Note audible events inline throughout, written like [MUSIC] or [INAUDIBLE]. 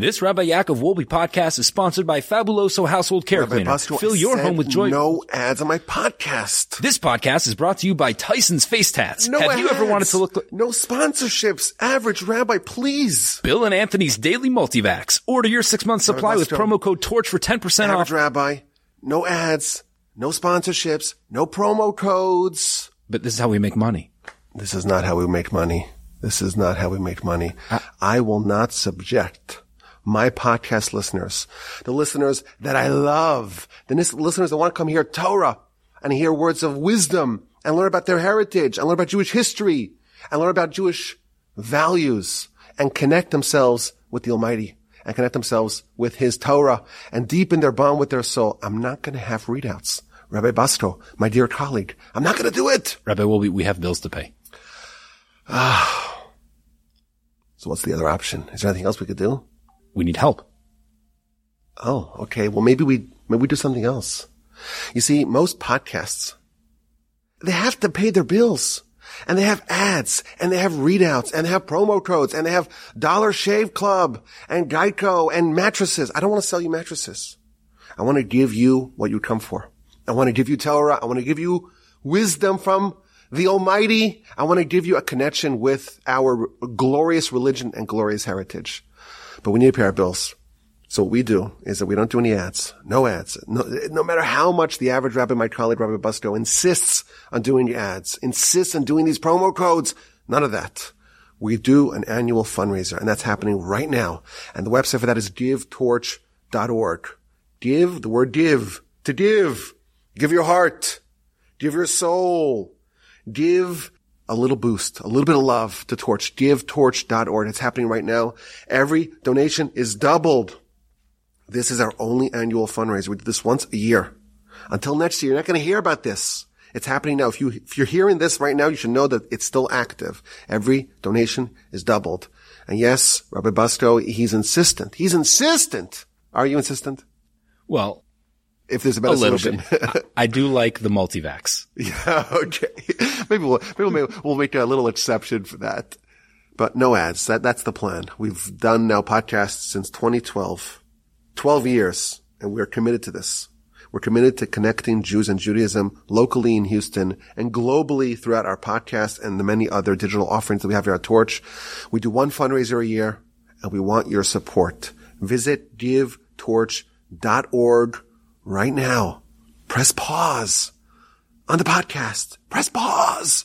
This Rabbi Yaakov Wolbe podcast is sponsored by Fabuloso Household Care Rabbi Cleaner. Fill I your home with joy. No ads on my podcast. This podcast is brought to you by Tyson's Face Tats. No Have you ever wanted to look like No sponsorships. Average Rabbi, please. Bill and Anthony's Daily Multivax? Order your six month supply with promo code TORCH for 10% Average off. Rabbi. No ads. No sponsorships. No promo codes. But this is how we make money. This is not how we make money. This is not how we make money. I will not subject my podcast listeners, the listeners that I love, the listeners that want to come hear Torah and hear words of wisdom and learn about their heritage and learn about Jewish history and learn about Jewish values and connect themselves with the Almighty and connect themselves with His Torah and deepen their bond with their soul. I'm not going to have readouts. Rabbi Basto, my dear colleague, I'm not going to do it. Rabbi Wolbe, we have bills to pay. Ah. So what's the other option? Is there anything else we could do? We need help. Oh, okay. Well, maybe we, maybe we do something else. You see, most podcasts, they have to pay their bills and they have ads and they have readouts and they have promo codes and they have Dollar Shave Club and Geico and mattresses. I don't want to sell you mattresses. I want to give you what you come for. I want to give you Torah. I want to give you wisdom from the Almighty. I want to give you a connection with our glorious religion and glorious heritage. But we need to pay our bills. So what we do is that we don't do any ads, no ads. No, no matter how much the average rabbi, my colleague Rabbi Busto insists on doing ads, insists on doing these promo codes, none of that. We do an annual fundraiser and that's happening right now. And the website for that is givetorch.org. Give, the word give, to give. Give your heart. Give your soul. Give a little boost, a little bit of love to Torch. GiveTorch.org. It's happening right now. Every donation is doubled. This is our only annual fundraiser. We do this once a year. Until next year, you're not going to hear about this. It's happening now. If you, if you're hearing this right now, you should know that it's still active. Every donation is doubled. And yes, Rabbi Busto, he's insistent. He's insistent. Are you insistent? Well, If there's a a better little solution. bit. I do like the multivax. [LAUGHS] Yeah, okay. Maybe we'll, maybe we'll, we'll make a little exception for that. But no ads. That, that's the plan. We've done now podcasts since 2012. 12 years. And we're committed to this. We're committed to connecting Jews and Judaism locally in Houston and globally throughout our podcast and the many other digital offerings that we have here at Torch. We do one fundraiser a year and we want your support. Visit givetorch.org right now. Press pause on the podcast. Press pause.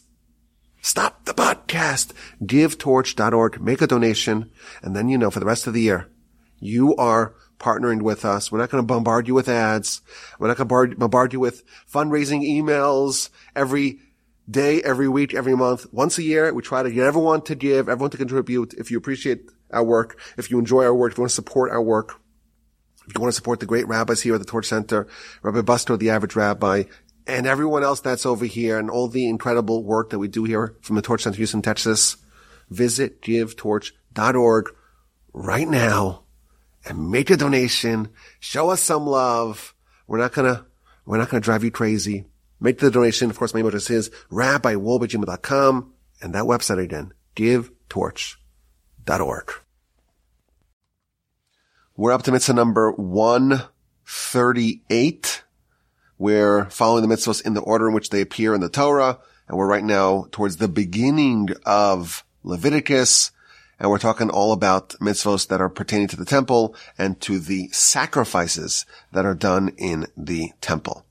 Stop the podcast. GiveTorch.org. Make a donation. And then you know for the rest of the year, you are partnering with us. We're not going to bombard you with ads. We're not going to bombard, you with fundraising emails every day, every week, every month. Once a year, we try to get everyone to give, everyone to contribute. If you appreciate our work, if you enjoy our work, if you want to support our work, if you want to support the great rabbis here at the Torch Center, Rabbi Busto, the average rabbi, and everyone else that's over here and all the incredible work that we do here from the Torch Center Houston, Texas, visit givetorch.org right now and make a donation. Show us some love. We're not gonna, we're not gonna drive you crazy. Make the donation. Of course, my email address is rabbiwolbe@gmail.com and that website again, givetorch.org. We're up to mitzvah number 138. We're following the mitzvahs in the order in which they appear in the Torah. And we're right now towards the beginning of Leviticus. And we're talking all about mitzvahs that are pertaining to the temple and to the sacrifices that are done in the temple.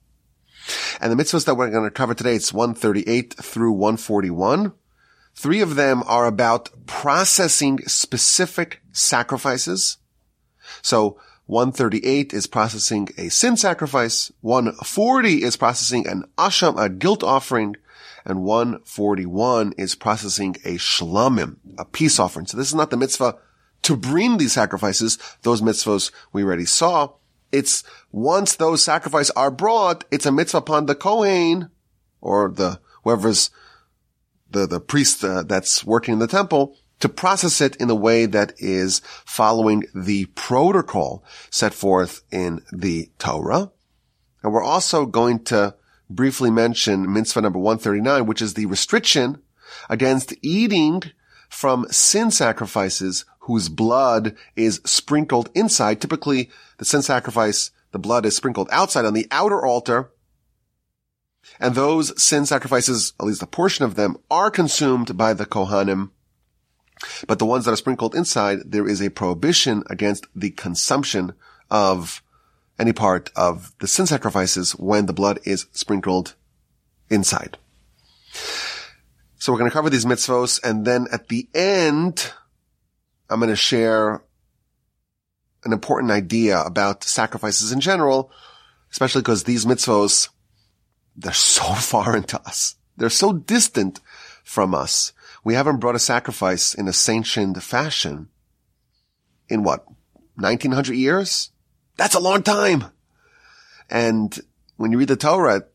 And the mitzvahs that we're going to cover today, it's 138 through 141. Three of them are about processing specific sacrifices. So 138 is processing a sin sacrifice. 140 is processing an asham, a guilt offering. And 141 is processing a shlamim, a peace offering. So this is not the mitzvah to bring these sacrifices. Those mitzvahs we already saw. It's once those sacrifices are brought, it's a mitzvah upon the Kohen or the, whoever's the, the priest uh, that's working in the temple to process it in a way that is following the protocol set forth in the Torah. And we're also going to briefly mention mitzvah number 139, which is the restriction against eating from sin sacrifices whose blood is sprinkled inside. Typically, the sin sacrifice, the blood is sprinkled outside on the outer altar. And those sin sacrifices, at least a portion of them, are consumed by the Kohanim. But the ones that are sprinkled inside, there is a prohibition against the consumption of any part of the sin sacrifices when the blood is sprinkled inside. So we're going to cover these mitzvos and then at the end, I'm going to share an important idea about sacrifices in general, especially because these mitzvos, they're so [LAUGHS] foreign to us. They're so distant from us. We haven't brought a sacrifice in a sanctioned fashion in what, 1900 years? That's a long time. And when you read the Torah,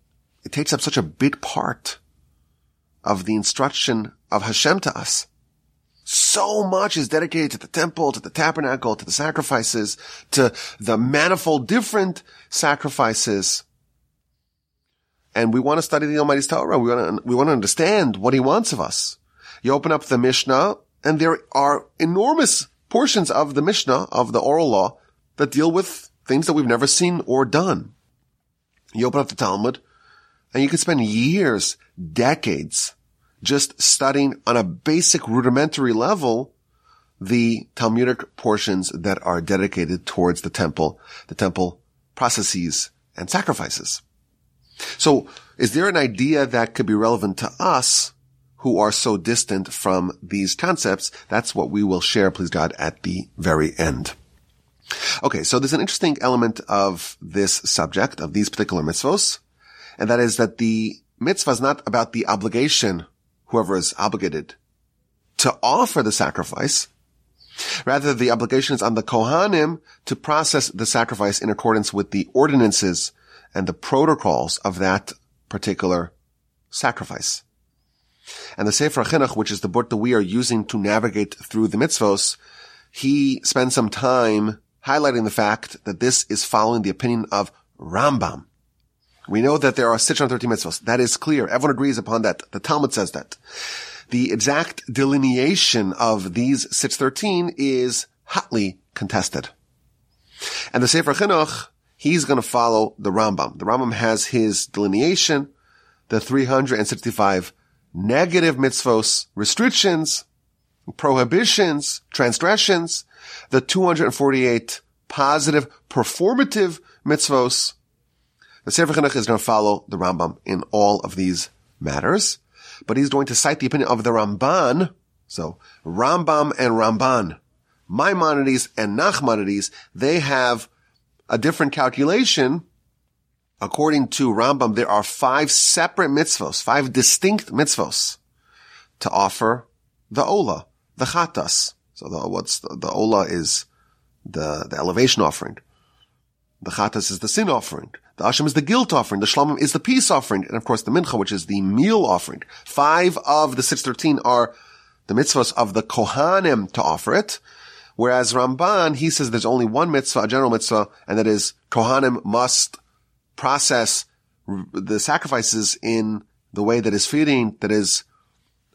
it takes up such a big part of the instruction of Hashem to us. So much is dedicated to the temple, to the tabernacle, to the sacrifices, to the manifold different sacrifices. And we want to study the Almighty's Torah. We want to, we want to understand what he wants of us. You open up the Mishnah and there are enormous portions of the Mishnah, of the oral law, that deal with things that we've never seen or done. You open up the Talmud and you can spend years, decades, just studying on a basic rudimentary level the Talmudic portions that are dedicated towards the temple, the temple processes and sacrifices. So is there an idea that could be relevant to us who are so distant from these concepts? That's what we will share, please God, at the very end. Okay, so there's an interesting element of this subject, of these particular mitzvos, and that is that the mitzvah is not about the obligation, whoever is obligated, to offer the sacrifice. Rather, the obligation is on the Kohanim to process the sacrifice in accordance with the ordinances and the protocols of that particular sacrifice. And the Sefer Chinuch, which is the book that we are using to navigate through the mitzvos, he spends some time highlighting the fact that this is following the opinion of Rambam. We know that there are 613 mitzvahs. That is clear. Everyone agrees upon that. The Talmud says that. The exact delineation of these 613 is hotly contested. And the Sefer Chinuch, he's going to follow the Rambam. The Rambam has his delineation, the 365 negative mitzvos, restrictions, prohibitions, transgressions, the 248 positive performative mitzvos. The Sefer Chinuch is going to follow the Rambam in all of these matters, but he's going to cite the opinion of the Ramban. So Rambam and Ramban, Maimonides and Nachmanides, they have a different calculation. According to Rambam, there are five separate mitzvos, five distinct mitzvos to offer the Ola, the Chatas. So the, what's the, the Ola is the, the elevation offering. The Chatas is the sin offering. The Asham is the guilt offering. The Shlomim is the peace offering. And of course the Mincha, which is the meal offering. Five of the 613 are the mitzvahs of the Kohanim to offer it. Whereas Ramban, he says there's only one mitzvah, a general mitzvah, and that is Kohanim must process the sacrifices in the way that is fitting, that is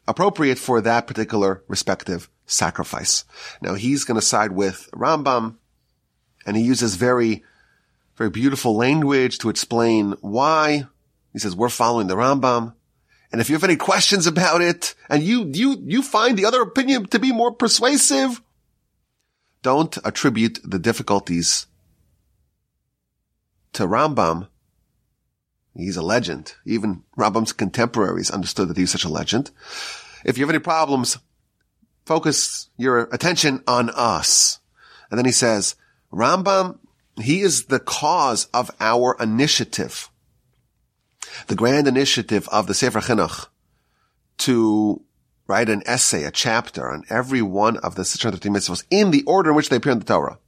appropriate for that particular respective sacrifice. Now he's going to side with Rambam and he uses very, very beautiful language to explain why. He says, we're following the Rambam. And if you have any questions about it and you, you, you find the other opinion to be more persuasive, don't attribute the difficulties to Rambam. He's a legend. Even Rambam's contemporaries understood that he was such a legend. If you have any problems, focus your attention on us. And then he says, Rambam, he is the cause of our initiative. The grand initiative of the Sefer Chinuch to write an essay, a chapter on every one of the 613 mitzvahs in the order in which they appear in the Torah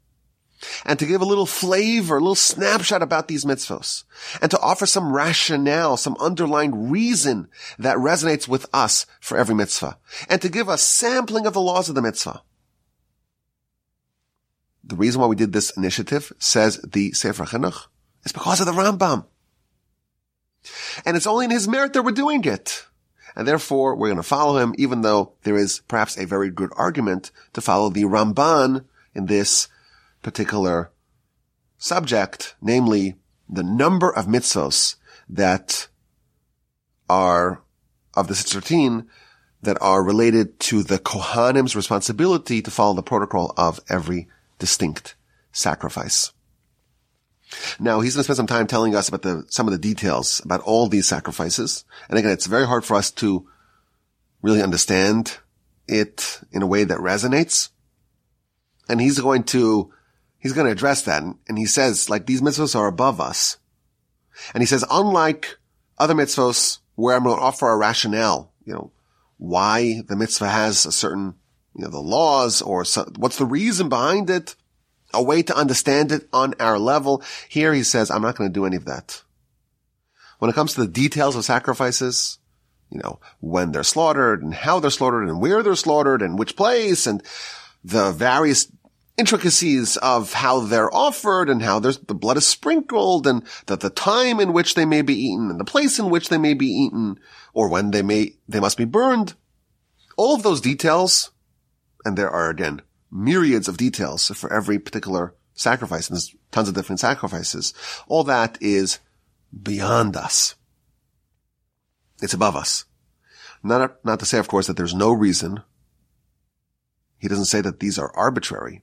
and to give a little flavor, a little snapshot about these mitzvos, and to offer some rationale, some underlying reason that resonates with us for every mitzvah, and to give a sampling of the laws of the mitzvah. The reason why we did this initiative, says the Sefer Chinuch, is because of the Rambam. And it's only in his merit that we're doing it. and therefore we're going to follow him, even though there is perhaps a very good argument to follow the Ramban in this particular subject, namely the number of mitzvos that are of the 613 that are related to the Kohanim's responsibility to follow the protocol of every distinct sacrifice. Now he's going to spend some time telling us about the, some of the details about all these sacrifices. And again, it's very hard for us to really understand it in a way that resonates. And he's going to, he's going to address that. And he says, like, these mitzvahs are above us. And he says, unlike other mitzvahs where I'm going to offer a rationale, you know, why the mitzvah has a certain, you know, the laws or what's the reason behind it, a way to understand it on our level. Here he says, I'm not going to do any of that. When it comes to the details of sacrifices, you know, when they're slaughtered and how they're slaughtered and where they're slaughtered and which place and the various intricacies of how they're offered and how the blood is sprinkled and that the time in which they may be eaten and the place in which they may be eaten or when they may, they must be burned. All of those details, and there are again myriads of details for every particular sacrifice, and there's tons of different sacrifices. All that is beyond us. It's above us. Not, not to say, of course, that there's no reason. He doesn't say that these are arbitrary.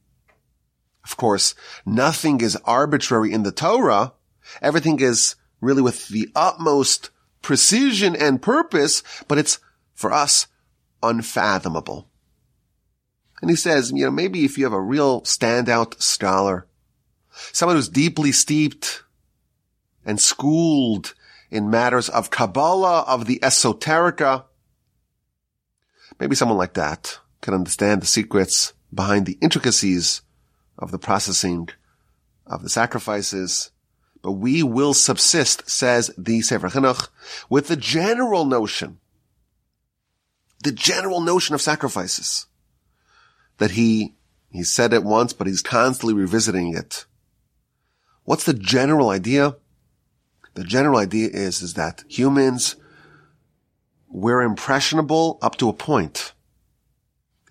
Of course, nothing is arbitrary in the Torah. Everything is really with the utmost precision and purpose, but it's for us unfathomable. And he says, you know, maybe if you have a real standout scholar, someone who's deeply steeped and schooled in matters of Kabbalah, of the esoterica, maybe someone like that can understand the secrets behind the intricacies of the processing of the sacrifices. But we will subsist, says the Sefer Chinuch, with the general notion, the general notion of sacrifices that he, he said it once, but he's constantly revisiting it. What's the general idea? The general idea is, is that humans, we're impressionable up to a point.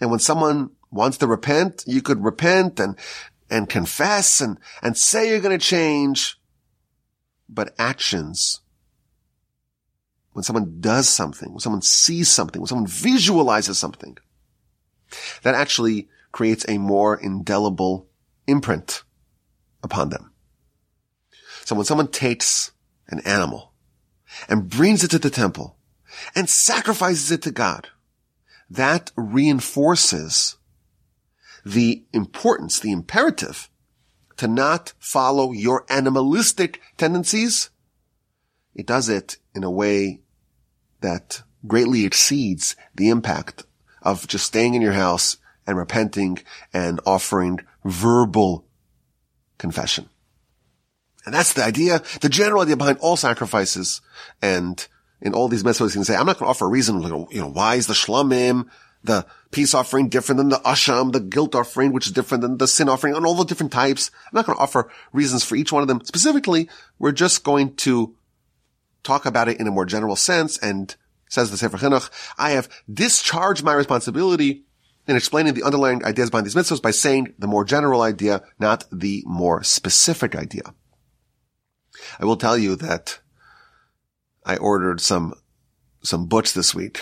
And when someone wants to repent, you could repent and, and confess and, and say you're going to change. But actions, when someone does something, when someone sees something, when someone visualizes something, that actually creates a more indelible imprint upon them. So when someone takes an animal and brings it to the temple and sacrifices it to God, that reinforces the importance, the imperative to not follow your animalistic tendencies. It does it in a way that greatly exceeds the impact of just staying in your house and repenting and offering verbal confession. And that's the idea, the general idea behind all sacrifices. And in all these mitzvahs, you can say, I'm not going to offer a reason, you know, why is the shlamim the peace offering different than the asham, the guilt offering, which is different than the sin offering, and all the different types. I'm not going to offer reasons for each one of them specifically. We're just going to talk about it in a more general sense. And says the Sefer Chinuch, I have discharged my responsibility in explaining the underlying ideas behind these mitzvahs by saying the more general idea, not the more specific idea. I will tell you that I ordered some, some butch this week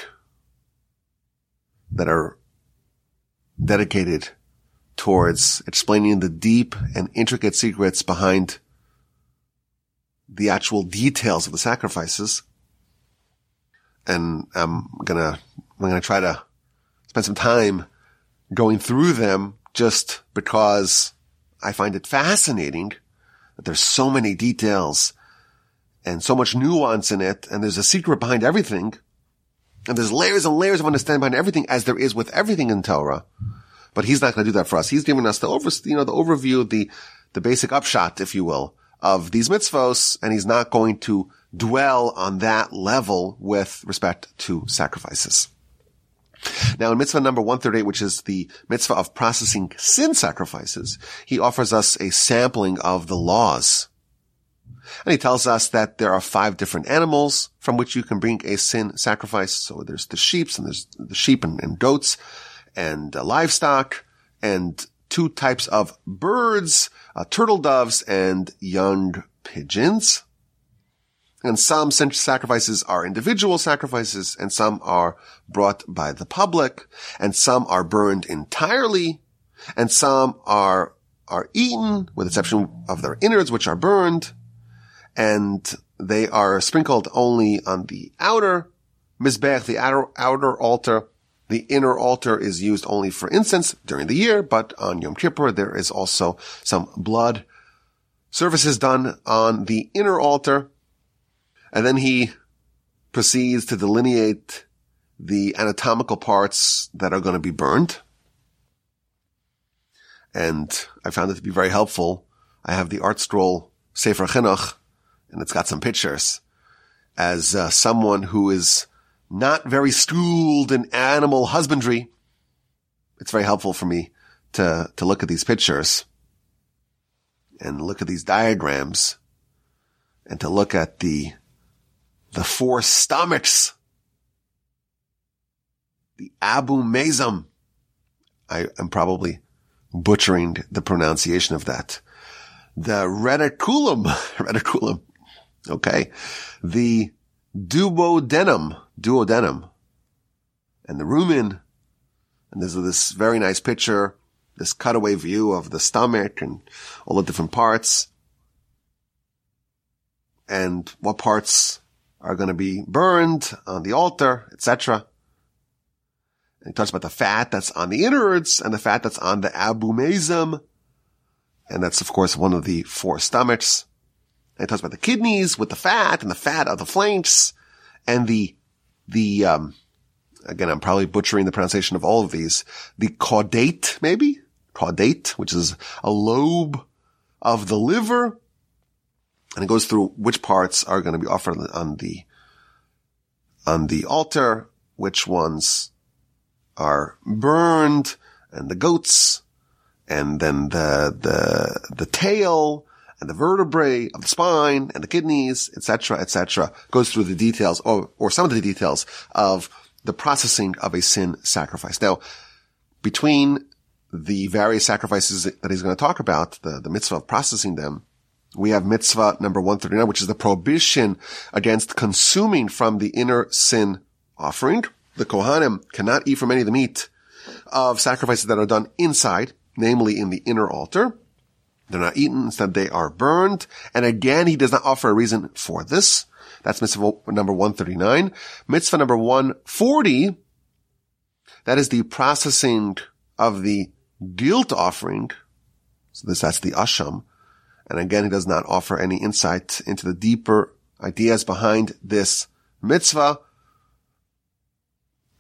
that are dedicated towards explaining the deep and intricate secrets behind the actual details of the sacrifices. And I'm gonna, I'm gonna try to spend some time going through them just because I find it fascinating that there's so many details and so much nuance in it. And there's a secret behind everything. And there's layers and layers of understanding behind everything as there is with everything in Torah. But he's not going to do that for us. He's giving us the over, you know, the overview, the, the basic upshot, if you will, of these mitzvos. And he's not going to dwell on that level with respect to sacrifices. Now in mitzvah number 138, which is the mitzvah of processing sin sacrifices, he offers us a sampling of the laws And he tells us that there are five different animals from which you can bring a sin sacrifice. So there's the sheep and there's the sheep and, and goats and uh, livestock and two types of birds, uh, turtle doves and young pigeons. And some sacrifices are individual sacrifices and some are brought by the public and some are burned entirely and some are, are eaten with exception of their innards, which are burned and they are sprinkled only on the outer mizbeach, the outer, outer altar. The inner altar is used only for incense during the year, but on Yom Kippur there is also some blood services done on the inner altar. And then he proceeds to delineate the anatomical parts that are going to be burned. And I found it to be very helpful. I have the ArtScroll Sefer Chinuch and it's got some pictures as uh, someone who is not very schooled in animal husbandry. It's very helpful for me to, to look at these pictures and look at these diagrams and to look at the, the four stomachs, the abomasum. I am probably butchering the pronunciation of that. The reticulum, [LAUGHS] reticulum, Okay. The duodenum, duodenum, and the rumen. And there's this very nice picture, this cutaway view of the stomach and all the different parts. And what parts are going to be burned on the altar, etc. And he talks about the fat that's on the innards and the fat that's on the abomasum. And that's, of course, one of the four stomachs. And it talks about the kidneys with the fat and the fat of the flanks and the, the, um, again, I'm probably butchering the pronunciation of all of these. The caudate, maybe? Caudate, which is a lobe of the liver. And it goes through which parts are going to be offered on the, on the altar, which ones are burned, and the goats, and then the, the, the tail, and the vertebrae of the spine and the kidneys, etc., etc., goes through the details or, or some of the details of the processing of a sin sacrifice. Now, between the various sacrifices that he's going to talk about, the, the mitzvah of processing them, we have mitzvah number 139, which is the prohibition against consuming from the inner sin offering. The Kohanim cannot eat from any of the meat of sacrifices that are done inside, namely in the inner altar. They're not eaten. Instead, they are burned. And again, he does not offer a reason for this. That's mitzvah number 139. Mitzvah number 140. That is the processing of the guilt offering. So this, that's the asham. And again, he does not offer any insight into the deeper ideas behind this mitzvah.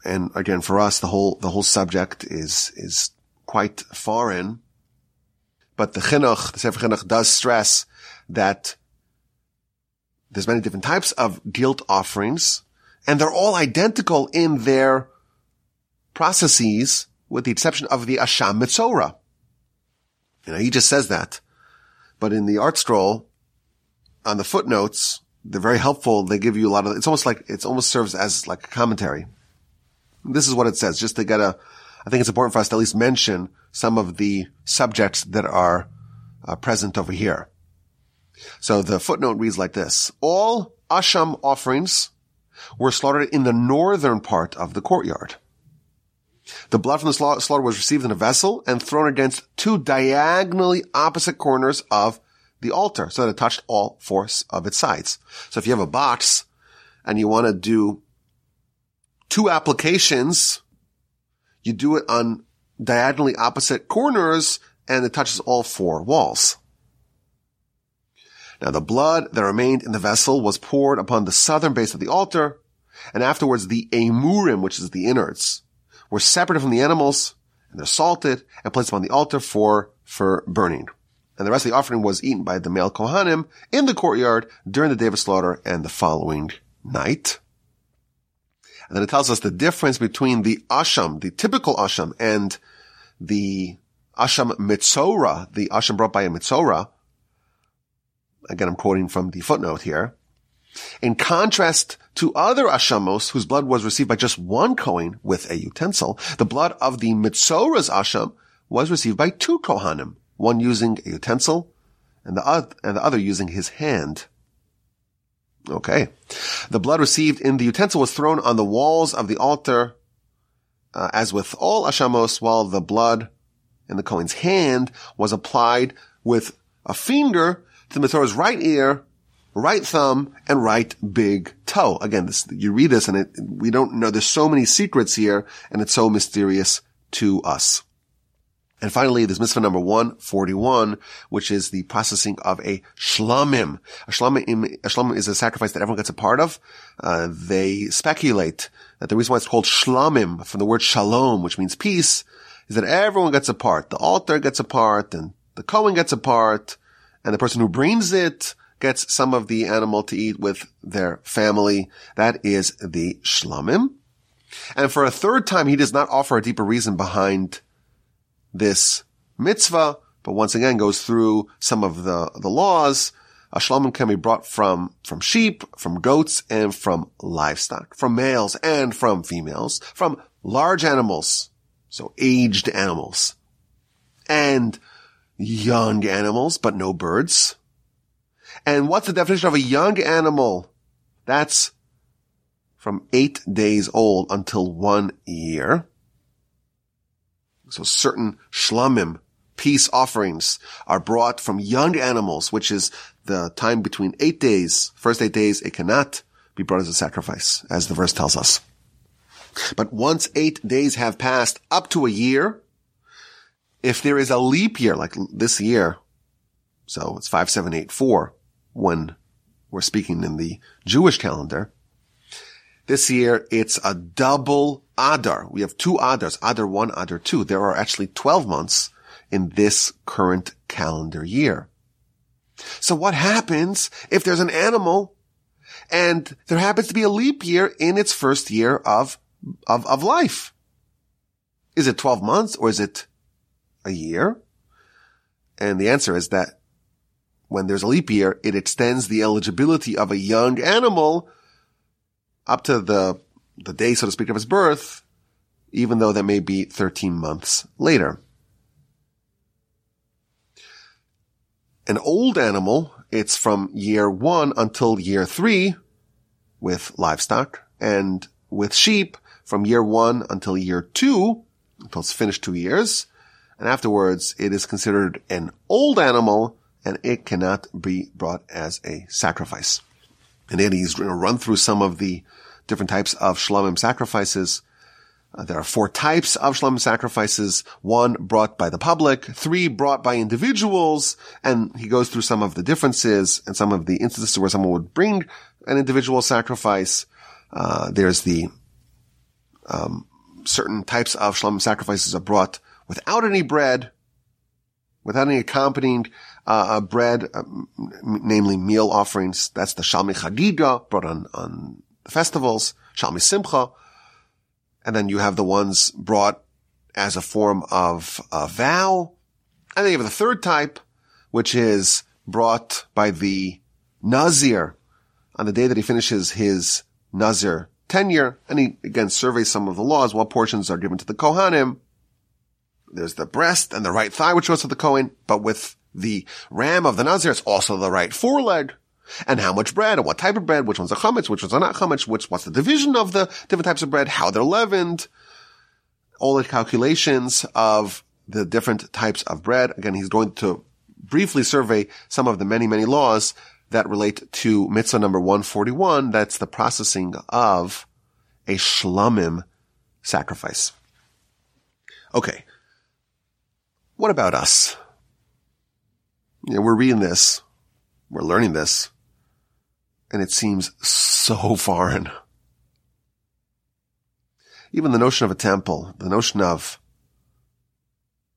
And again, for us, the whole, the whole subject is, is quite foreign. But the chinuch, the Sefer Chinuch does stress that there's many different types of guilt offerings and they're all identical in their processes with the exception of the Asham Mitzorah. You know, he just says that. But in the ArtScroll, on the footnotes, they're very helpful. They give you a lot of, it's almost like, it almost serves as like a commentary. This is what it says, just to get a, I think it's important for us to at least mention some of the subjects that are uh, present over here. So the footnote reads like this. All Asham offerings were slaughtered in the northern part of the courtyard. The blood from the slaughter was received in a vessel and thrown against two diagonally opposite corners of the altar so that it touched all four of its sides. So if you have a box and you want to do two applications you do it on diagonally opposite corners and it touches all four walls. Now the blood that remained in the vessel was poured upon the southern base of the altar, and afterwards the emurim, which is the innards, were separated from the animals, and they're salted and placed upon the altar for, for burning. And the rest of the offering was eaten by the male Kohanim in the courtyard during the day of slaughter and the following night. And then it tells us the difference between the asham, the typical asham, and the asham mitzora, the asham brought by a mitzora. Again, I'm quoting from the footnote here. In contrast to other ashamos whose blood was received by just one Kohen with a utensil, the blood of the Mitzora's asham was received by two Kohanim, one using a utensil and the, other, and the other using his hand. Okay. The blood received in the utensil was thrown on the walls of the altar, uh, as with all ashamos, while the blood in the Kohen's hand was applied with a finger to the Mitzorah's right ear, right thumb, and right big toe. Again, this, you read this and it, we don't know, there's so many secrets here, and it's so mysterious to us. And finally, there's mitzvah number 141, which is the processing of a shlamim. A shlamim, a shlamim is a sacrifice that everyone gets a part of. Uh, they speculate that the reason why it's called shlamim, from the word shalom, which means peace, is that everyone gets a part. The altar gets a part, and the Kohen gets a part, and the person who brings it gets some of the animal to eat with their family. That is the shlamim. And for a third time, he does not offer a deeper reason behind this mitzvah, but once again goes through some of the, the laws. A shlamim can be brought from, from sheep, from goats, and from livestock, from males and from females, from large animals, so aged animals, and young animals, but no birds. And what's the definition of a young animal? That's from eight days old until one year. So certain shlamim, peace offerings are brought from young animals, which is the time between eight days. First eight days, it cannot be brought as a sacrifice, as the verse tells us. But once eight days have passed up to a year, if there is a leap year, like this year, so it's 5784 when we're speaking in the Jewish calendar, this year, it's a double Adar. We have two Adars, Adar 1, Adar 2. There are actually 12 months in this current calendar year. So what happens if there's an animal and there happens to be a leap year in its first year of, of, of life? Is it 12 months or is it a year? And the answer is that when there's a leap year, it extends the eligibility of a young animal up to the, the day, so to speak, of his birth, even though that may be 13 months later. An old animal, it's from year one until year three with livestock and with sheep from year one until year two, until it's finished two years. And afterwards, it is considered an old animal and it cannot be brought as a sacrifice. And then he's going to run through some of the different types of shlamim sacrifices. Uh, there are four types of shlamim sacrifices. One brought by the public, three brought by individuals, and he goes through some of the differences and some of the instances where someone would bring an individual sacrifice. Uh, there's the um, certain types of shlamim sacrifices are brought without any bread, without any accompanying uh, bread, uh, namely meal offerings. That's the Shalmi Chagiga brought on, on the festivals, Shalmi Simcha. And then you have the ones brought as a form of a vow. And then you have the third type, which is brought by the Nazir on the day that he finishes his Nazir tenure. And he again surveys some of the laws. What portions are given to the Kohanim? There's the breast and the right thigh, which goes to the Kohen, but with the ram of the Nazir, it's also the right foreleg. And how much bread and what type of bread, which ones are chametz, which ones are not chametz, which, what's the division of the different types of bread, how they're leavened, all the calculations of the different types of bread. Again, he's going to briefly survey some of the many, many laws that relate to mitzvah number 141. That's the processing of a shlamim sacrifice. Okay. What about us? know, we're reading this, we're learning this, and it seems so [LAUGHS] foreign. Even the notion of a temple, the notion of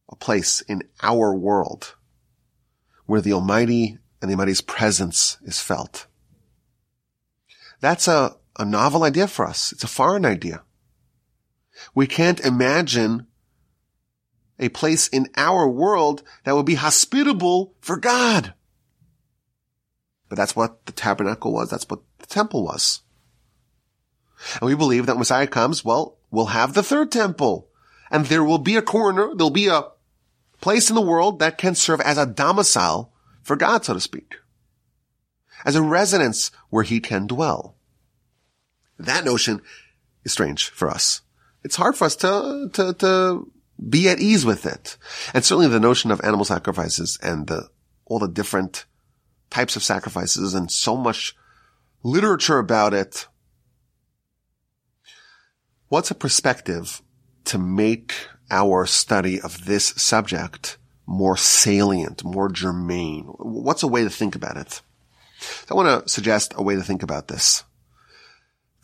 a place in our world where the Almighty and the Almighty's presence is felt. That's a, a novel idea for us. It's a foreign idea. We can't imagine a place in our world that would be hospitable for God. But that's what the tabernacle was. That's what the temple was. And we believe that when Messiah comes, well, we'll have the third temple. And there will be a corner, there'll be a place in the world that can serve as a domicile for God, so to speak. As a residence where he can dwell. That notion is strange for us. It's hard for us to, to, to be at ease with it. And certainly the notion of animal sacrifices and the, all the different types of sacrifices and so much literature about it. What's a perspective to make our study of this subject more salient, more germane? What's a way to think about it? So I want to suggest a way to think about this.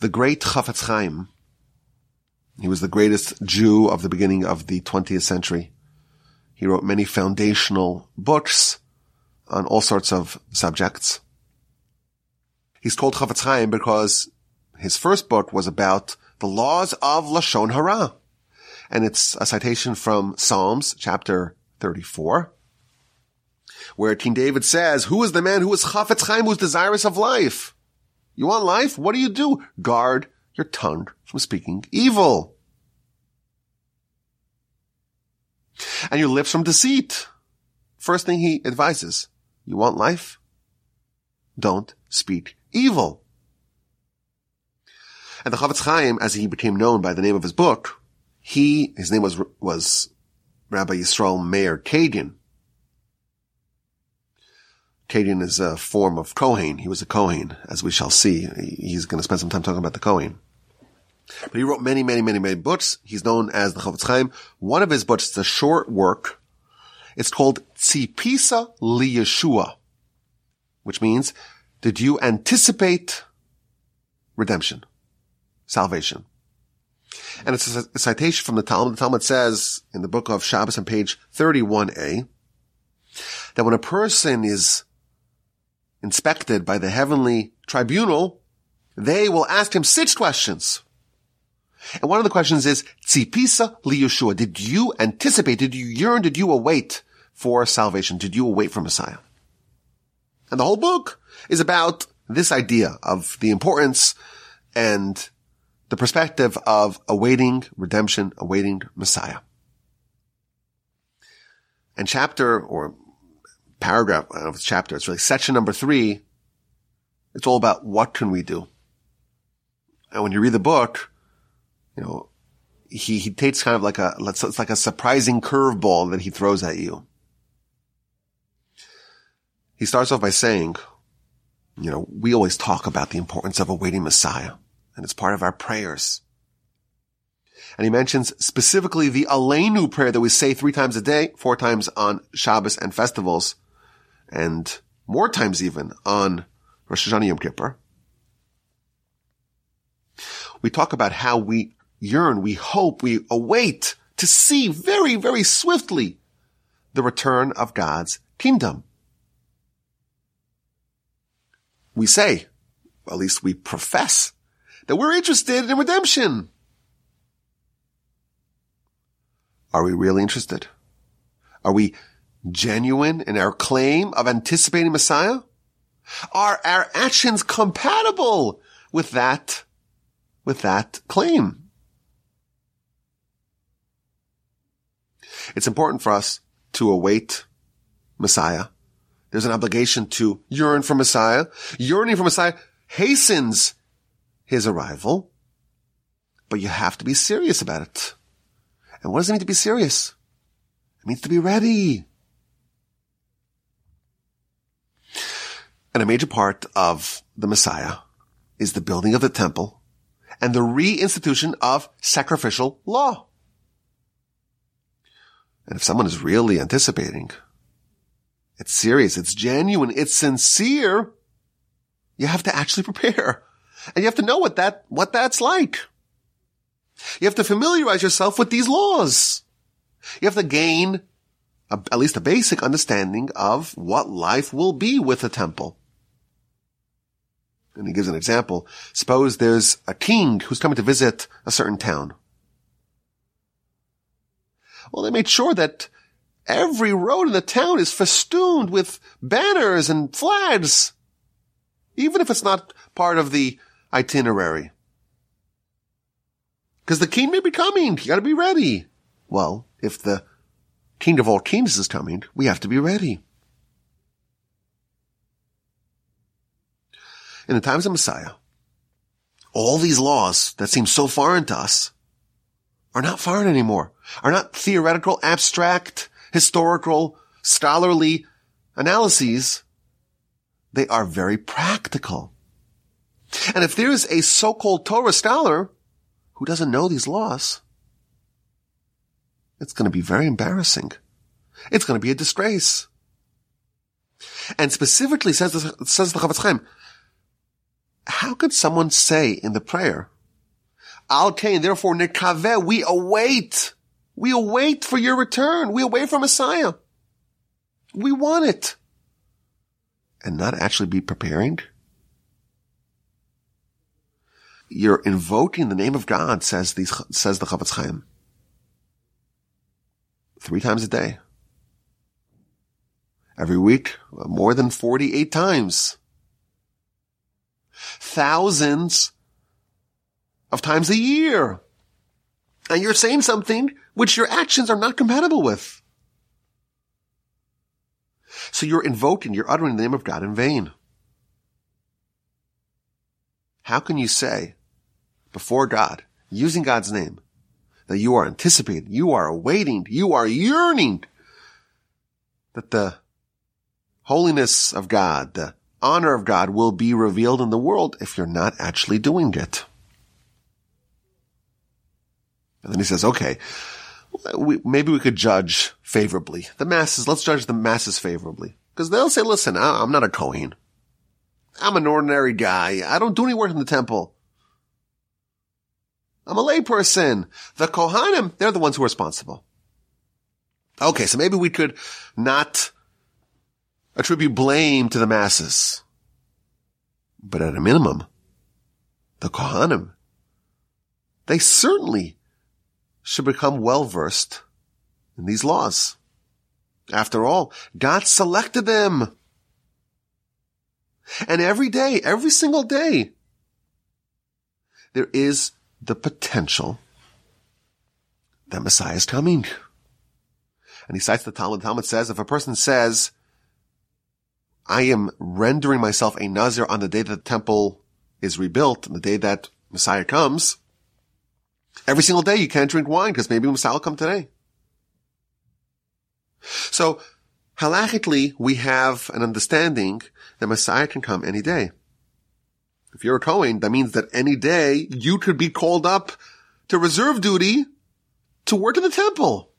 The great Chafetz Chaim, he was the greatest Jew of the beginning of the 20th century. He wrote many foundational books on all sorts of subjects. He's called Chafetz Chaim because his first book was about the laws of Lashon Hara. And it's a citation from Psalms chapter 34, where King David says, who is the man who is Chafetz Chaim, who's desirous of life? You want life? What do you do? Guard your tongue from speaking evil. And your lips from deceit. First thing he advises, you want life? Don't speak evil. And the Chafetz Chaim, as he became known by the name of his book, he, his name was, was Rabbi Yisrael Meir Kagan. Kagan is a form of Kohen. He was a Kohen, as we shall see. He's going to spend some time talking about the Kohen. But he wrote many, many, many, many books. He's known as the Chafetz Chaim. One of his books is a short work. It's called Tzipisa Li Yeshua, which means, did you anticipate redemption, salvation? And it's a, citation from the Talmud. The Talmud says in the book of Shabbos on page 31a that when a person is inspected by the heavenly tribunal, they will ask him six questions. And one of the questions is, Tzipisa li Yeshua. Did you anticipate, did you yearn, did you await for salvation? Did you await for Messiah? And the whole book is about this idea of the importance and the perspective of awaiting redemption, awaiting Messiah. And chapter or paragraph, I don't know if it's chapter, it's really section number three. It's all about what can we do? And when you read the book, you know, he, he takes kind of like a, it's like a surprising curveball that he throws at you. He starts off by saying, you know, we always talk about the importance of awaiting Messiah, and it's part of our prayers. And he mentions specifically the Aleinu prayer that we say three times a day, four times on Shabbos and festivals, and more times even on Rosh Hashanah Yom Kippur. We talk about how we yearn, we hope, we await to see very, very swiftly the return of God's kingdom. We say, at least we profess, that we're interested in redemption. Are we really interested? Are we genuine in our claim of anticipating Messiah? Are our actions compatible with that, with that claim? It's important for us to await Messiah. There's an obligation to yearn for Messiah. Yearning for Messiah hastens his arrival, but you have to be serious about it. And what does it mean to be serious? It means to be ready. And a major part of the Messiah is the building of the temple and the reinstitution of sacrificial law. And if someone is really anticipating, it's serious, it's genuine, it's sincere, you have to actually [LAUGHS] prepare. And you have to know what that, what that's like. You have to familiarize yourself with these laws. You have to gain a, at least a basic understanding of what life will be with the temple. And he gives an example. Suppose there's a king who's coming to visit a certain town. Well, they made sure that every road in the town is festooned with banners and flags even if it's not part of the itinerary. Because the king may be coming. You gotta be ready. Well, if the king of all kings is coming, we have to be ready. In the times of Messiah, all these laws that seem so foreign to us are not foreign anymore, are not theoretical, abstract, historical, scholarly analyses. They are very practical. And if there is a so-called Torah scholar who doesn't know these laws, it's going to be very embarrassing. It's going to be a disgrace. And specifically says says the Chofetz Chaim, how could someone say in the prayer, Al Kain, therefore Nikaveh, we await, we await for your return. We await for Messiah. We want it. And not actually be preparing? You're invoking the name of God, says these, says the Chofetz Chaim. Three times a day. Every week, more than 48 times thousands of times a year. And you're saying something which your actions are not compatible with. So you're invoking, you're uttering the name of God in vain. How can you say before God, using God's name, that you are anticipating, you are awaiting, you are yearning that the holiness of God, the honor of God will be revealed in the world if you're not actually doing it. And then he says, okay, we, maybe we could judge favorably. The masses, let's judge the masses favorably. Because they'll say, listen, I'm not a Kohen. I'm an ordinary guy. I don't do any work in the temple. I'm a layperson. The Kohanim, they're the ones who are responsible. Okay, so maybe we could not attribute blame to the masses. But at a minimum, the Kohanim, they certainly should become well versed in these laws. After all, God selected them. And every day, every single day, there is the potential that Messiah is coming. And he cites the Talmud. The Talmud says, if a person says, I am rendering myself a Nazir on the day that the temple is rebuilt, on the day that Messiah comes. Every single day you can't drink wine because maybe Messiah will come today. So halachically, we have an understanding that Messiah can come any day. If you're a Kohen, that means that any day you could be called up to reserve duty to work in the temple.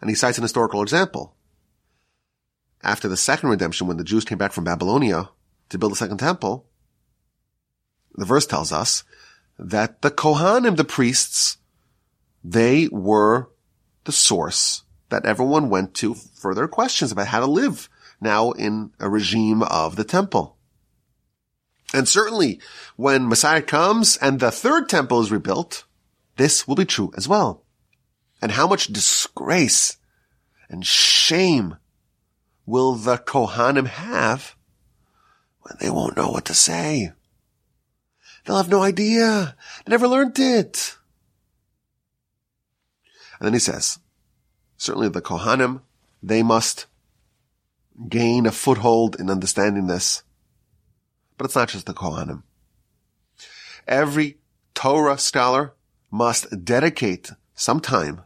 And he cites an historical example after the second redemption, when the Jews came back from Babylonia to build the second temple, the verse tells us that the Kohanim, the priests, they were the source that everyone went to for their questions about how to live now in a regime of the temple. And certainly when Messiah comes and the third temple is rebuilt, this will be true as well. And how much disgrace and shame will the Kohanim have when they won't know what to say? They'll have no idea. They never learned it. And then he says, certainly the Kohanim, they must gain a foothold in understanding this. But it's not just the Kohanim. Every Torah scholar must dedicate some time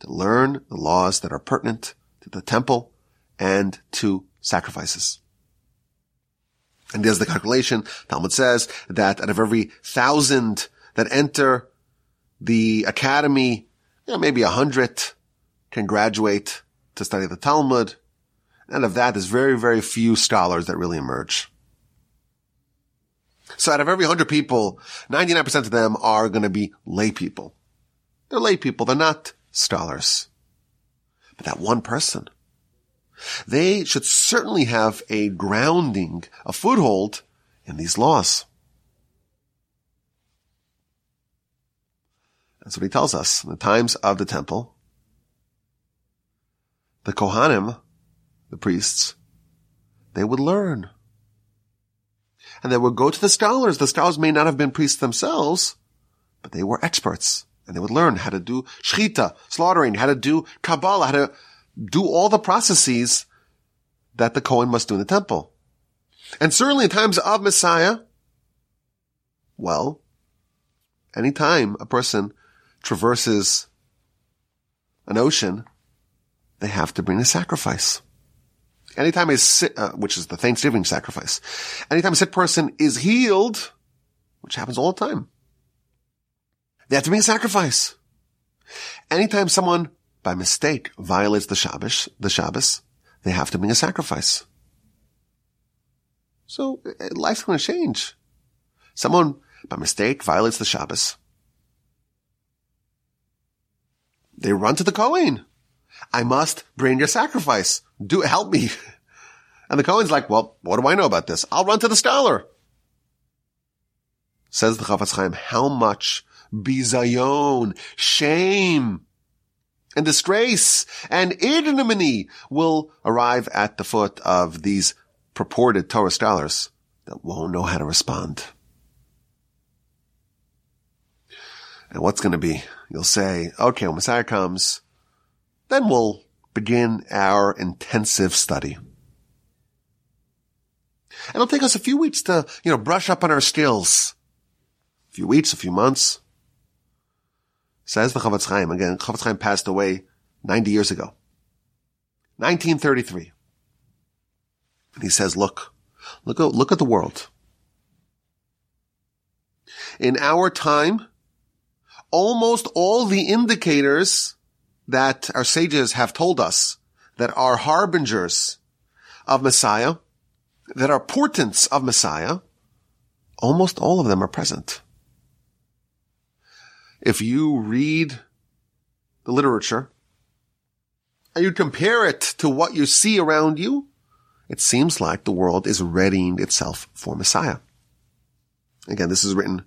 to learn the laws that are pertinent to the temple and to sacrifices. And there's the calculation. Talmud says that out of every thousand that enter the academy, you know, maybe a hundred can graduate to study the Talmud. And of that, there's very, very few scholars that really emerge. So out of every hundred people, 99% of them are going to be lay people. They're lay people. They're not scholars. But that one person they should certainly have a grounding, a foothold in these laws. That's what he tells us. In the times of the temple, the Kohanim, the priests, they would learn. And they would go to the scholars. The scholars may not have been priests themselves, but they were experts. And they would learn how to do shchita, slaughtering, how to do Kabbalah, how to do all the processes that the Kohen must do in the temple. And certainly in times of Messiah, well, anytime a person traverses an ocean, they have to bring a sacrifice. Anytime a sick, uh, which is the Thanksgiving sacrifice, anytime a sick person is healed, which happens all the time, they have to bring a sacrifice. Anytime someone by mistake violates the Shabbos, the Shabbos, they have to bring a sacrifice. So uh, life's going to change. Someone by mistake violates the Shabbos. They run to the Kohen. I must bring your sacrifice. Do help me. [LAUGHS] And the Kohen's like, well, what do I know about this? I'll run to the scholar. Says the Chafetz Chaim, how much bizayon, shame, and disgrace and ignominy will arrive at the foot of these purported Torah scholars that won't know how to respond. And what's going to be? You'll say, okay, when Messiah comes, then we'll begin our intensive study. And it'll take us a few weeks to, you know, brush up on our skills. A few weeks, a few months. Says the Chafetz Chaim. Again, Chafetz Chaim passed away 90 years ago. 1933. And he says, look, look, look at the world. In our time, almost all the indicators that our sages have told us that are harbingers of Messiah, that are portents of Messiah, almost all of them are present. If you read the literature and you compare it to what you see around you, it seems like the world is readying itself for Messiah. Again, this is written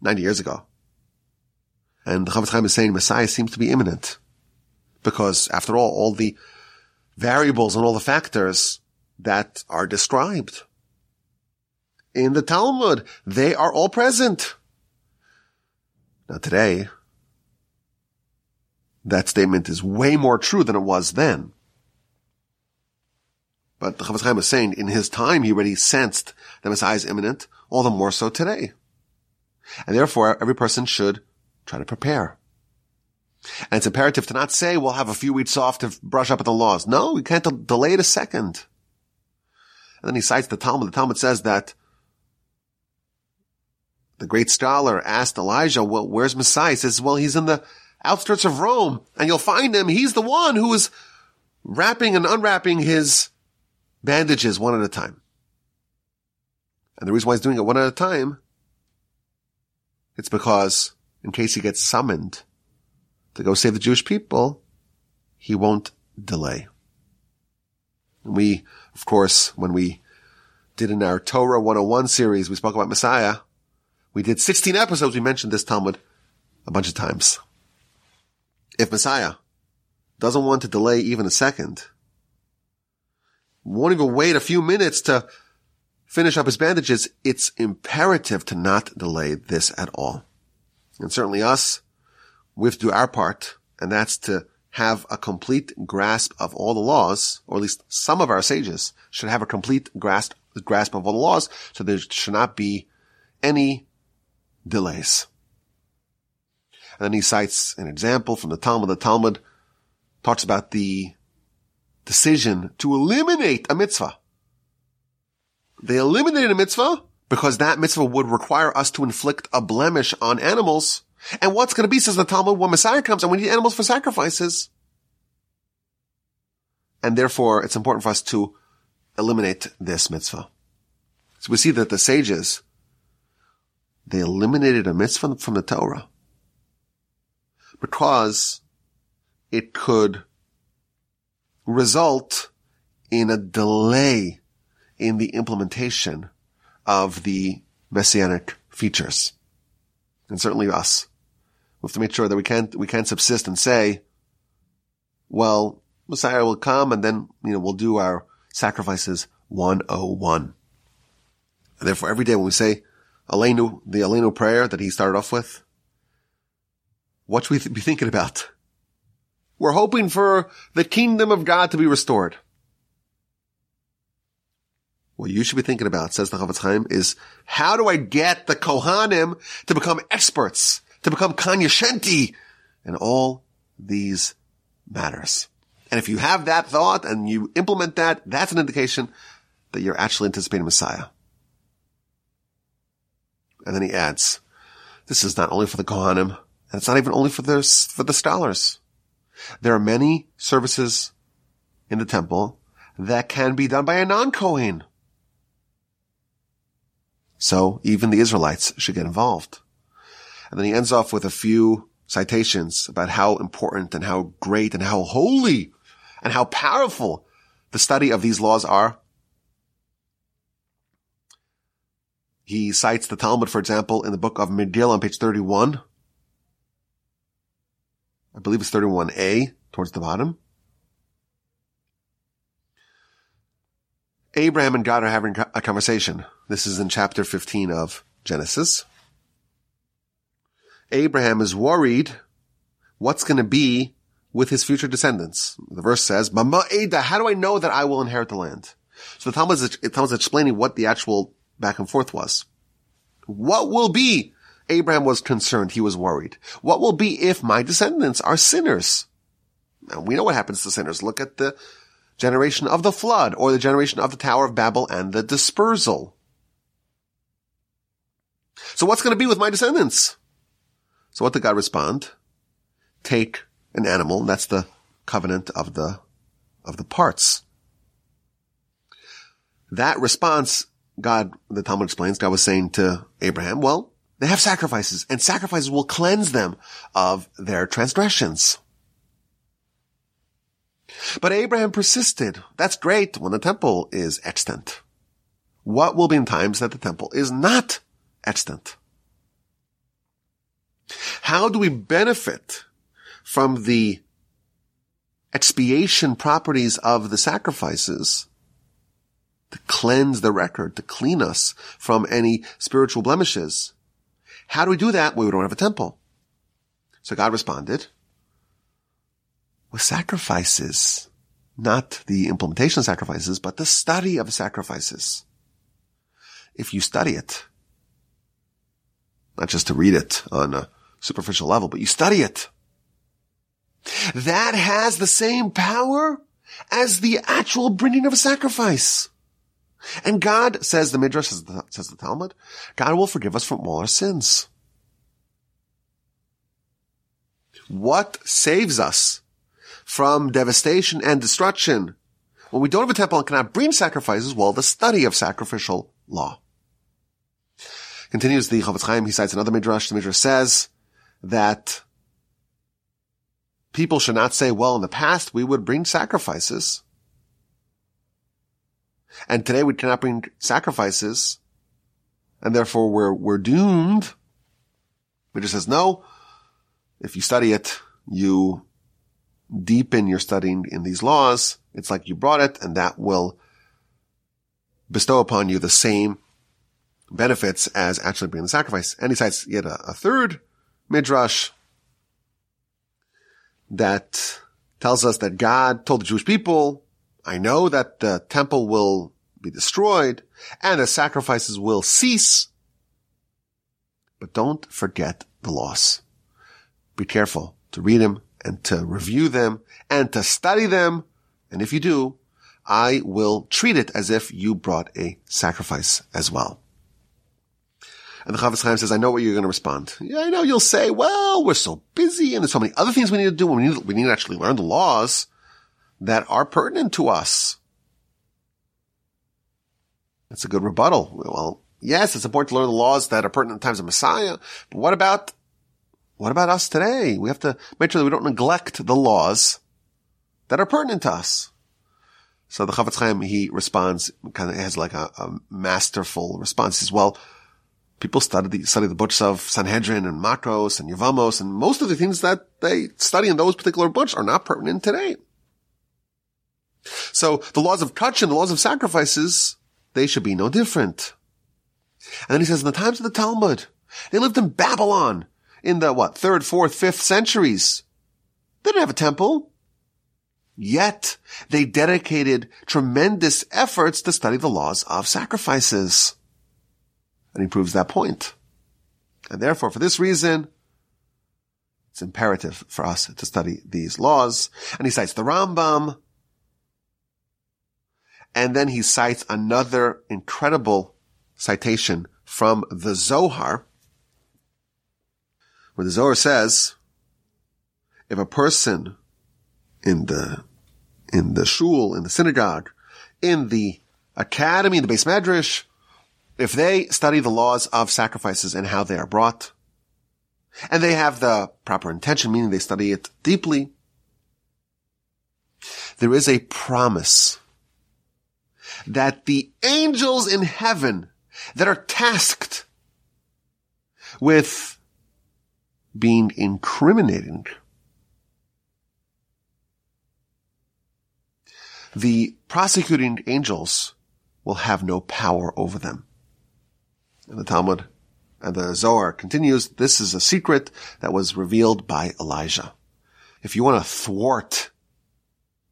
90 years ago. And the Chafetz Chaim is saying Messiah seems to be imminent. Because after all, all the variables and all the factors that are described in the Talmud, they are all present. Now today, that statement is way more true than it was then. But the Chafetz Chaim is saying in his time he already sensed that Messiah is imminent, all the more so today. And therefore every person should Try to prepare. And it's imperative to not say we'll have a few weeks off to brush up on the laws. No, we can't de- delay it a second. And then he cites the Talmud. The Talmud says that the great scholar asked Elijah, well, where's Messiah? He says, well, he's in the outskirts of Rome and you'll find him. He's the one who is wrapping and unwrapping his bandages one at a time. And the reason why he's doing it one at a time, it's because in case he gets summoned to go save the Jewish people, he won't delay. And we, of course, when we did in our Torah 101 series, we spoke about Messiah. We did 16 episodes. We mentioned this Talmud a bunch of times. If Messiah doesn't want to delay even a second, won't even wait a few minutes to finish up his bandages, it's imperative to not delay this at all and certainly us, we have to do our part, and that's to have a complete grasp of all the laws, or at least some of our sages should have a complete grasp, grasp of all the laws, so there should not be any delays. And then he cites an example from the Talmud. The Talmud talks about the decision to eliminate a mitzvah. They eliminated a mitzvah because that mitzvah would require us to inflict a blemish on animals. And what's going to be, says the Talmud, when Messiah comes and we need animals for sacrifices. And therefore, it's important for us to eliminate this mitzvah. So we see that the sages, they eliminated a mitzvah from the Torah because it could result in a delay in the implementation of the messianic features. And certainly us. We have to make sure that we can't, we can't subsist and say, well, Messiah will come and then, you know, we'll do our sacrifices 101. And therefore, every day when we say Aleinu, the Aleinu prayer that he started off with, what should we th- be thinking about? We're hoping for the kingdom of God to be restored. What you should be thinking about, says the Chofetz Chaim, is how do I get the Kohanim to become experts, to become kanyashenti, and all these matters. And if you have that thought and you implement that, that's an indication that you're actually anticipating Messiah. And then he adds, this is not only for the Kohanim, and it's not even only for the, for the scholars. There are many services in the temple that can be done by a non-Kohen. So even the Israelites should get involved. And then he ends off with a few citations about how important and how great and how holy and how powerful the study of these laws are. He cites the Talmud, for example, in the book of Megillah on page 31. I believe it's 31a towards the bottom. Abraham and God are having a conversation. This is in chapter 15 of Genesis. Abraham is worried what's going to be with his future descendants. The verse says, Mama Eda, how do I know that I will inherit the land? So the Talmud is, the Talmud is explaining what the actual back and forth was. What will be? Abraham was concerned. He was worried. What will be if my descendants are sinners? Now we know what happens to sinners. Look at the generation of the flood or the generation of the Tower of Babel and the dispersal. So what's going to be with my descendants? So what did God respond? Take an animal. That's the covenant of the, of the parts. That response, God, the Talmud explains, God was saying to Abraham, well, they have sacrifices and sacrifices will cleanse them of their transgressions. But Abraham persisted. That's great when the temple is extant. What will be in times that the temple is not extant? How do we benefit from the expiation properties of the sacrifices to cleanse the record, to clean us from any spiritual blemishes? How do we do that when we don't have a temple? So God responded with sacrifices, not the implementation of sacrifices, but the study of sacrifices. If you study it, not just to read it on a superficial level, but you study it, that has the same power as the actual bringing of a sacrifice. And God, says the Midrash, says the, says the Talmud, God will forgive us from all our sins. What saves us from devastation and destruction when we don't have a temple and cannot bring sacrifices? Well, the study of sacrificial law. Continues the Chofetz Chaim, he cites another Midrash. The Midrash says that people should not say, well, in the past we would bring sacrifices. And today we cannot bring sacrifices. And therefore we're, we're doomed. It just says, no, if you study it, you deepen your studying in these laws. It's like you brought it and that will bestow upon you the same benefits as actually bringing the sacrifice. And he cites yet a, a third midrash that tells us that God told the Jewish people, I know that the temple will be destroyed and the sacrifices will cease, but don't forget the loss. Be careful to read them and to review them and to study them. And if you do, I will treat it as if you brought a sacrifice as well. And the Chofetz Chaim says, I know what you're going to respond. Yeah, I know you'll say, well, we're so busy and there's so many other things we need to do. We need, we need to actually learn the laws that are pertinent to us. That's a good rebuttal. Well, yes, it's important to learn the laws that are pertinent in times of Messiah, but what about, what about us today? We have to make sure that we don't neglect the laws that are pertinent to us. So the Chofetz Chaim, he responds, kind of has like a, a masterful response. He says, well, people study the, study the books of Sanhedrin and Makos and Yevamos, and most of the things that they study in those particular books are not pertinent today. So the laws of touch and the laws of sacrifices, they should be no different. And then he says, in the times of the Talmud, they lived in Babylon in the, what, third, fourth, fifth centuries. They didn't have a temple. Yet they dedicated tremendous efforts to study the laws of sacrifices. And he proves that point. And therefore, for this reason, it's imperative for us to study these laws. And he cites the Rambam. And then he cites another incredible citation from the Zohar, where the Zohar says, if a person in the, in the shul, in the synagogue, in the academy, in the beis medrash, if they study the laws of sacrifices and how they are brought, and they have the proper intention, meaning they study it deeply, there is a promise that the angels in heaven that are tasked with being incriminating the prosecuting angels will have no power over them. And the Talmud and the Zohar continues, this is a secret that was revealed by Elijah. If you want to thwart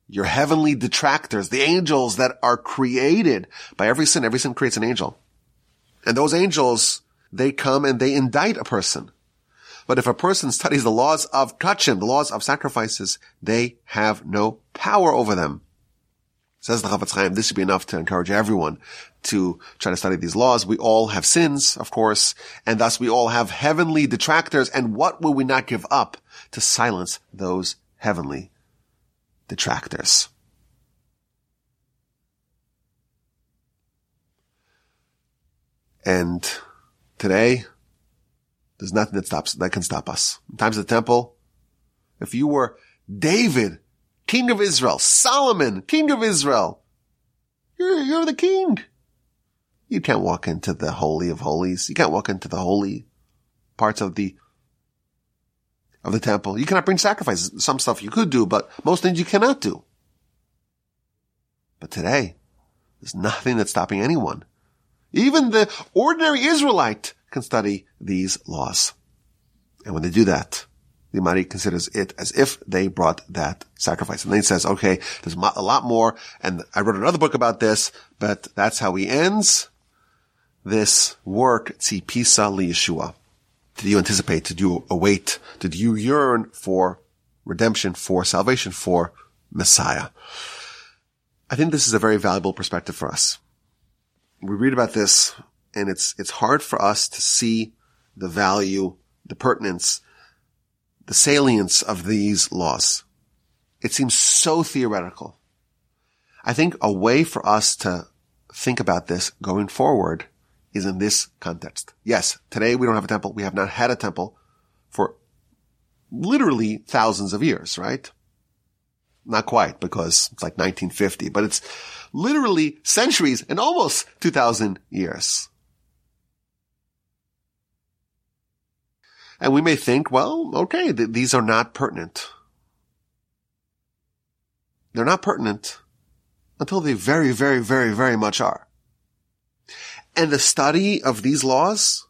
your heavenly detractors, the angels that are created by every sin, every sin creates an angel. And those angels, they come and they indict a person. But if a person studies the laws of kachim, the laws of sacrifices, they have no power over them. Says the Chafetz Chaim, this should be enough to encourage everyone to try to study these laws. We all have sins, of course, and thus we all have heavenly detractors. And what will we not give up to silence those heavenly detractors? And today, there's nothing that stops, that can stop us. In times of the temple, if you were David, king of Israel, Solomon, king of Israel, you're, you're the king. You can't walk into the holy of holies. You can't walk into the holy parts of the of the temple. You cannot bring sacrifices. Some stuff you could do, but most things you cannot do. But today, there's nothing that's stopping anyone. Even the ordinary Israelite can study these laws. And when they do that, the Mari considers it as if they brought that sacrifice. And then he says, okay, there's a lot more. And I wrote another book about this, but that's how he ends this work, Tzipisa Yeshua. Did you anticipate? Did you await? Did you yearn for redemption, for salvation, for Messiah? I think this is a very valuable perspective for us. We read about this and it's, it's hard for us to see the value, the pertinence, the salience of these laws. It seems so theoretical. I think a way for us to think about this going forward is in this context. Yes, today we don't have a temple. We have not had a temple for literally thousands of years, right? Not quite because it's like 1950, but it's literally centuries and almost 2000 years. And we may think, well, okay, th- these are not pertinent. They're not pertinent until they very, very, very, very much are. And the study of these laws,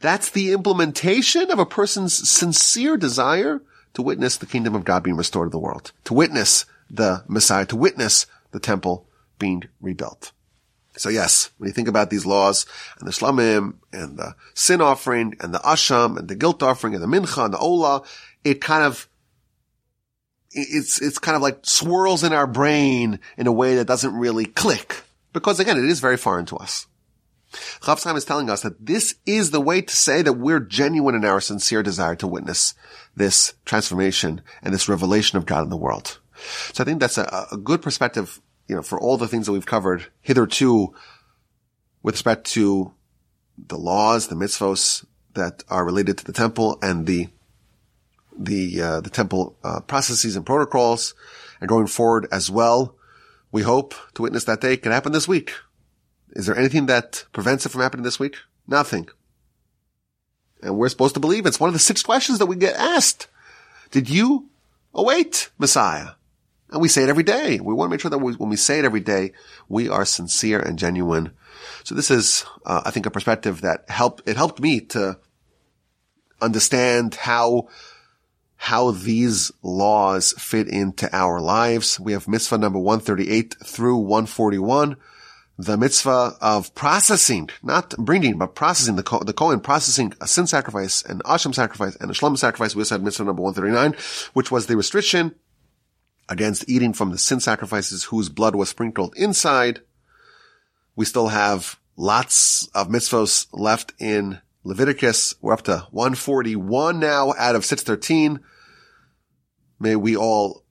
that's the implementation of a person's sincere desire to witness the kingdom of God being restored to the world, to witness the Messiah, to witness the temple being rebuilt. So yes, when you think about these laws and the shlamim and the sin offering and the asham and the guilt offering and the mincha and the olah, it kind of it's it's kind of like swirls in our brain in a way that doesn't really click because again, it is very foreign to us. Chafetz Chaim is telling us that this is the way to say that we're genuine in our sincere desire to witness this transformation and this revelation of God in the world. So I think that's a, a good perspective you know, for all the things that we've covered hitherto with respect to the laws, the mitzvos that are related to the temple and the, the, uh, the temple, uh, processes and protocols and going forward as well. We hope to witness that day can happen this week. Is there anything that prevents it from happening this week? Nothing. And we're supposed to believe it's one of the six questions that we get asked. Did you await Messiah? And we say it every day. We want to make sure that we, when we say it every day, we are sincere and genuine. So this is, uh, I think, a perspective that helped, it helped me to understand how, how these laws fit into our lives. We have mitzvah number 138 through 141 the mitzvah of processing, not bringing, but processing the, the Kohen, processing a sin sacrifice, an Asham sacrifice, and a Shlom sacrifice. We also had mitzvah number 139, which was the restriction against eating from the sin sacrifices whose blood was sprinkled inside. We still have lots of mitzvahs left in Leviticus. We're up to 141 now out of 613. May we all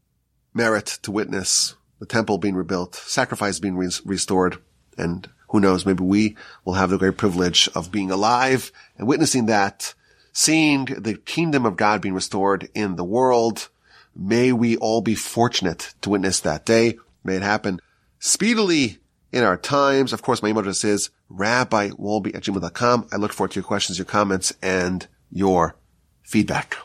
merit to witness the temple being rebuilt, sacrifice being re- restored, and who knows, maybe we will have the great privilege of being alive and witnessing that, seeing the kingdom of God being restored in the world. May we all be fortunate to witness that day. May it happen speedily in our times. Of course, my email address is rabbiwolbe at gmail.com. I look forward to your questions, your comments, and your feedback.